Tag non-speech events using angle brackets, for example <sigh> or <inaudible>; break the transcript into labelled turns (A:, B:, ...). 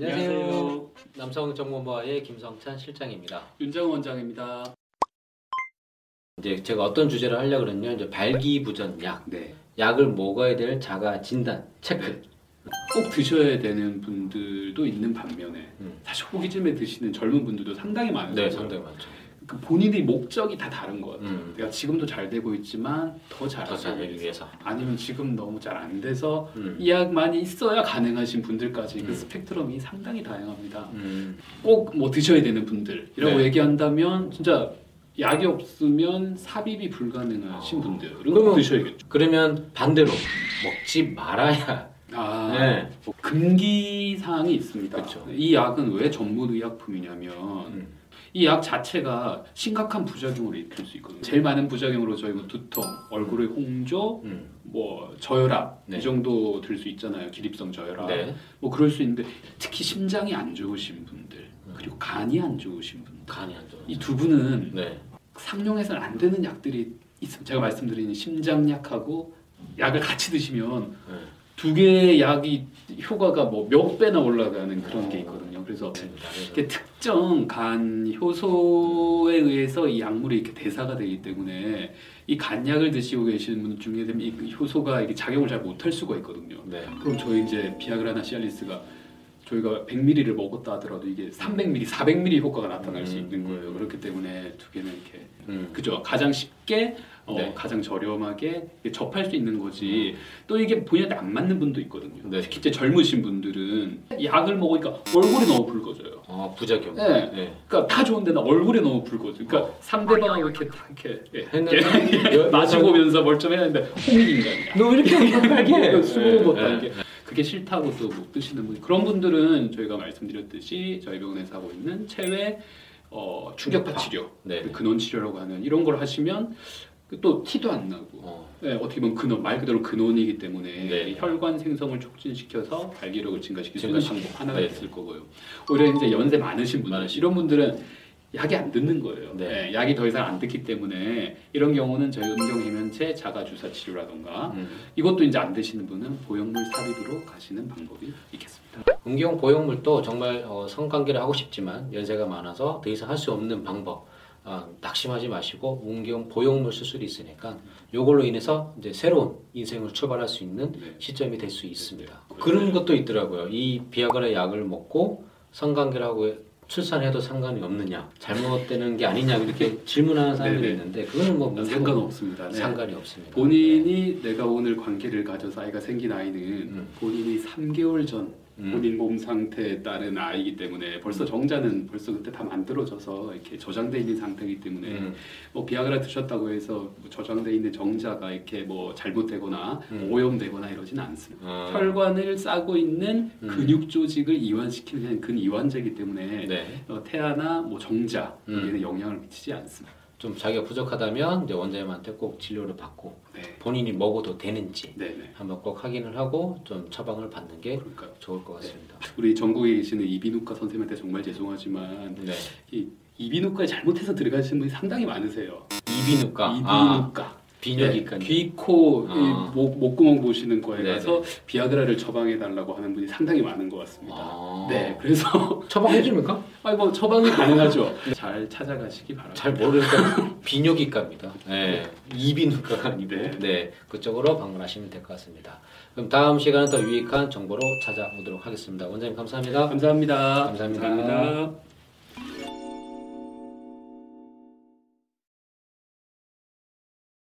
A: 안녕하세요. 남성정보모아의 김성찬 실장입니다.
B: 윤정 원장입니다.
A: 이제 제가 어떤 주제를 하려고 그랬냐 이제 발기부전 약,
B: 네.
A: 약을 먹어야 될 자가 진단 체크.
B: 꼭 드셔야 되는 분들도 있는 반면에
A: 음.
B: 사실 호기심에 드시는 젊은 분들도 상당히 많으세요.
A: 네, 상당히 많죠.
B: 그 본인의 목적이 다 다른 것 같아요.
A: 음.
B: 내가 지금도 잘 되고 있지만
A: 더더
B: 잘하기 위해서. 아니면 지금 너무 잘 안 돼서
A: 음.
B: 이 약만이 있어야 가능하신 분들까지 그
A: 음.
B: 스펙트럼이 상당히 다양합니다.
A: 음.
B: 꼭뭐 드셔야 되는 분들이라고
A: 네.
B: 얘기한다면 진짜 약이 없으면 삽입이 불가능하신
A: 어.
B: 분들은
A: 그러면-
B: 꼭 드셔야겠죠.
A: 그러면 반대로 먹지 말아야.
B: 아,
A: 네.
B: 뭐 금기 사항이 있습니다.
A: 그쵸.
B: 이 약은 왜 전문 의약품이냐면
A: 음.
B: 이 약 자체가 심각한 부작용을 일으킬 수 있거든요. 제일 많은 부작용으로 저희 뭐 두통, 얼굴의 홍조,
A: 음.
B: 뭐 저혈압
A: 네.
B: 이 정도 들 수 있잖아요. 기립성 저혈압.
A: 네.
B: 뭐 그럴 수 있는데 특히 심장이 안 좋으신 분들
A: 음.
B: 그리고 간이 안 좋으신 분들
A: 간이 안 좋아.
B: 이두 분은
A: 네.
B: 상용해서는 안 되는 약들이 있습니다. 제가 말씀드린 심장약하고 약을 같이 드시면
A: 네.
B: 두 개의 약이 효과가 뭐 몇 배나 올라가는 그런 게 있거든요. 그래서 특정 간 효소에 의해서 이 약물이 이렇게 대사가 되기 때문에 이 간약을 드시고 계시는 분 중에 되면 이 효소가 이게 작용을 잘 못할 수가 있거든요.
A: 네.
B: 그럼 저희 이제 비아그라나 시알리스가 저희가 100ml를 먹었다 하더라도 이게 300ml, 400ml 효과가 나타날 수 있는 거예요. 그렇기 때문에 두 개는 이렇게
A: 음.
B: 그죠? 가장 쉽게 어,
A: 네.
B: 가장 저렴하게 접할 수 있는 거지. 또 이게 본인한테 안 맞는 분도 있거든요.
A: 네.
B: 특히 이제 젊으신 분들은 약을 먹으니까 얼굴이 너무 붉어져요.
A: 어, 부작용.
B: 네.
A: 네.
B: 그러니까 다 좋은데 나 얼굴이 너무 붉어져. 그러니까 상대방하고 이렇게 다 이렇게 예.
A: 했는데
B: 예. <laughs> 마주 보면서 멀쩡했는데 홍익 인간이야.
A: 너왜 이렇게 얼굴빨개?
B: 수고 못
A: 네.
B: 하는 게 그게 싫다고 또 못 드시는 분 그런 분들은 저희가 말씀드렸듯이 저희 병원에서 하고 있는 체외 어, 충격파 치료,
A: 네.
B: 그 근원 치료라고 하는 이런 걸 하시면 그 또 티도 안 나고
A: 어.
B: 네, 어떻게 보면 근원 말 그대로 근원이기 때문에
A: 네.
B: 혈관 생성을 촉진시켜서 발기력을 증가시킬 수 있는. 방법 하나가
A: 네.
B: 있을 거고요. 오히려 이제 연세 많으신 분들
A: 많으신
B: 이런 분들은 약이 안 듣는 거예요.
A: 네.
B: 네, 약이 더 이상 안 듣기 때문에 이런 경우는 저희 음경 해면체 자가 주사 치료라던가
A: 음.
B: 이것도 이제 안 되시는 분은 보형물 삽입으로 가시는 방법이 있겠습니다.
A: 음경 보형물도 정말 어, 성관계를 하고 싶지만 연세가 많아서 더 이상 할 수 없는 방법. 아, 낙심하지 마시고 음경 보형물 수술이 있으니까 이걸로 인해서 이제 새로운 인생을 출발할 수 있는
B: 네.
A: 시점이 될 수 있습니다.
B: 네.
A: 그런 것도 있더라고요. 이 비아그라 약을 먹고 성관계를 하고 출산해도 상관이 없느냐, 잘못되는 게 아니냐 이렇게 질문하는 사람들이. 있는데 그거는 뭐 문제가
B: 상관 없습니다. 네.
A: 상관이 없습니다.
B: 본인이 내가 오늘 관계를 가져서 아이가 생긴 아이는
A: 음.
B: 본인이 3개월 전
A: 음.
B: 본인 몸 상태에 따른 아이기 때문에 벌써 정자는 벌써 그때 다 만들어져서 이렇게 저장돼 있는 상태이기 때문에
A: 음.
B: 뭐 비아그라 드셨다고 해서 뭐 저장돼 있는 정자가 이렇게 뭐 잘못되거나
A: 음.
B: 오염되거나 이러지는 않습니다.
A: 어.
B: 혈관을 싸고 있는
A: 음.
B: 근육 조직을 이완시키는 근이완제이기 때문에
A: 네.
B: 어, 태아나 뭐 정자
A: 음.
B: 여기에는 영향을 미치지 않습니다.
A: 좀 자기가 부족하다면 이제 원장님한테 꼭 진료를 받고
B: 네,
A: 본인이 먹어도 되는지
B: 네, 네.
A: 한번 꼭 확인을 하고 좀 처방을 받는 게
B: 그러니까
A: 좋을 것 같습니다.
B: 우리 전국에 계시는 이비인후과 선생님한테 정말 죄송하지만
A: 네.
B: 이 이비인후과에 잘못해서 들어가시는 분이 상당히 많으세요.
A: 이비인후과, 아,
B: 이비인후과.
A: 비뇨기과,
B: 네, 귀, 코, 이
A: 아.
B: 목, 목구멍 보시는 거에
A: 네네.
B: 가서 비아그라를 처방해 달라고 하는 분이 상당히 많은 것 같습니다.
A: 아.
B: 네, 그래서 <laughs>
A: 처방해 줍니까?
B: 아니 뭐 처방이 가능하죠. 잘 찾아가시기 바랍니다.
A: 잘 모르니까 비뇨기과입니다. 네. 이비인후과가 아니고
B: 네.
A: 네. 그쪽으로 방문하시면 될 것 같습니다. 그럼 다음 시간은 더 유익한 정보로 찾아오도록 하겠습니다. 원장님 감사합니다.
B: 감사합니다.
A: 감사합니다.
B: 감사합니다.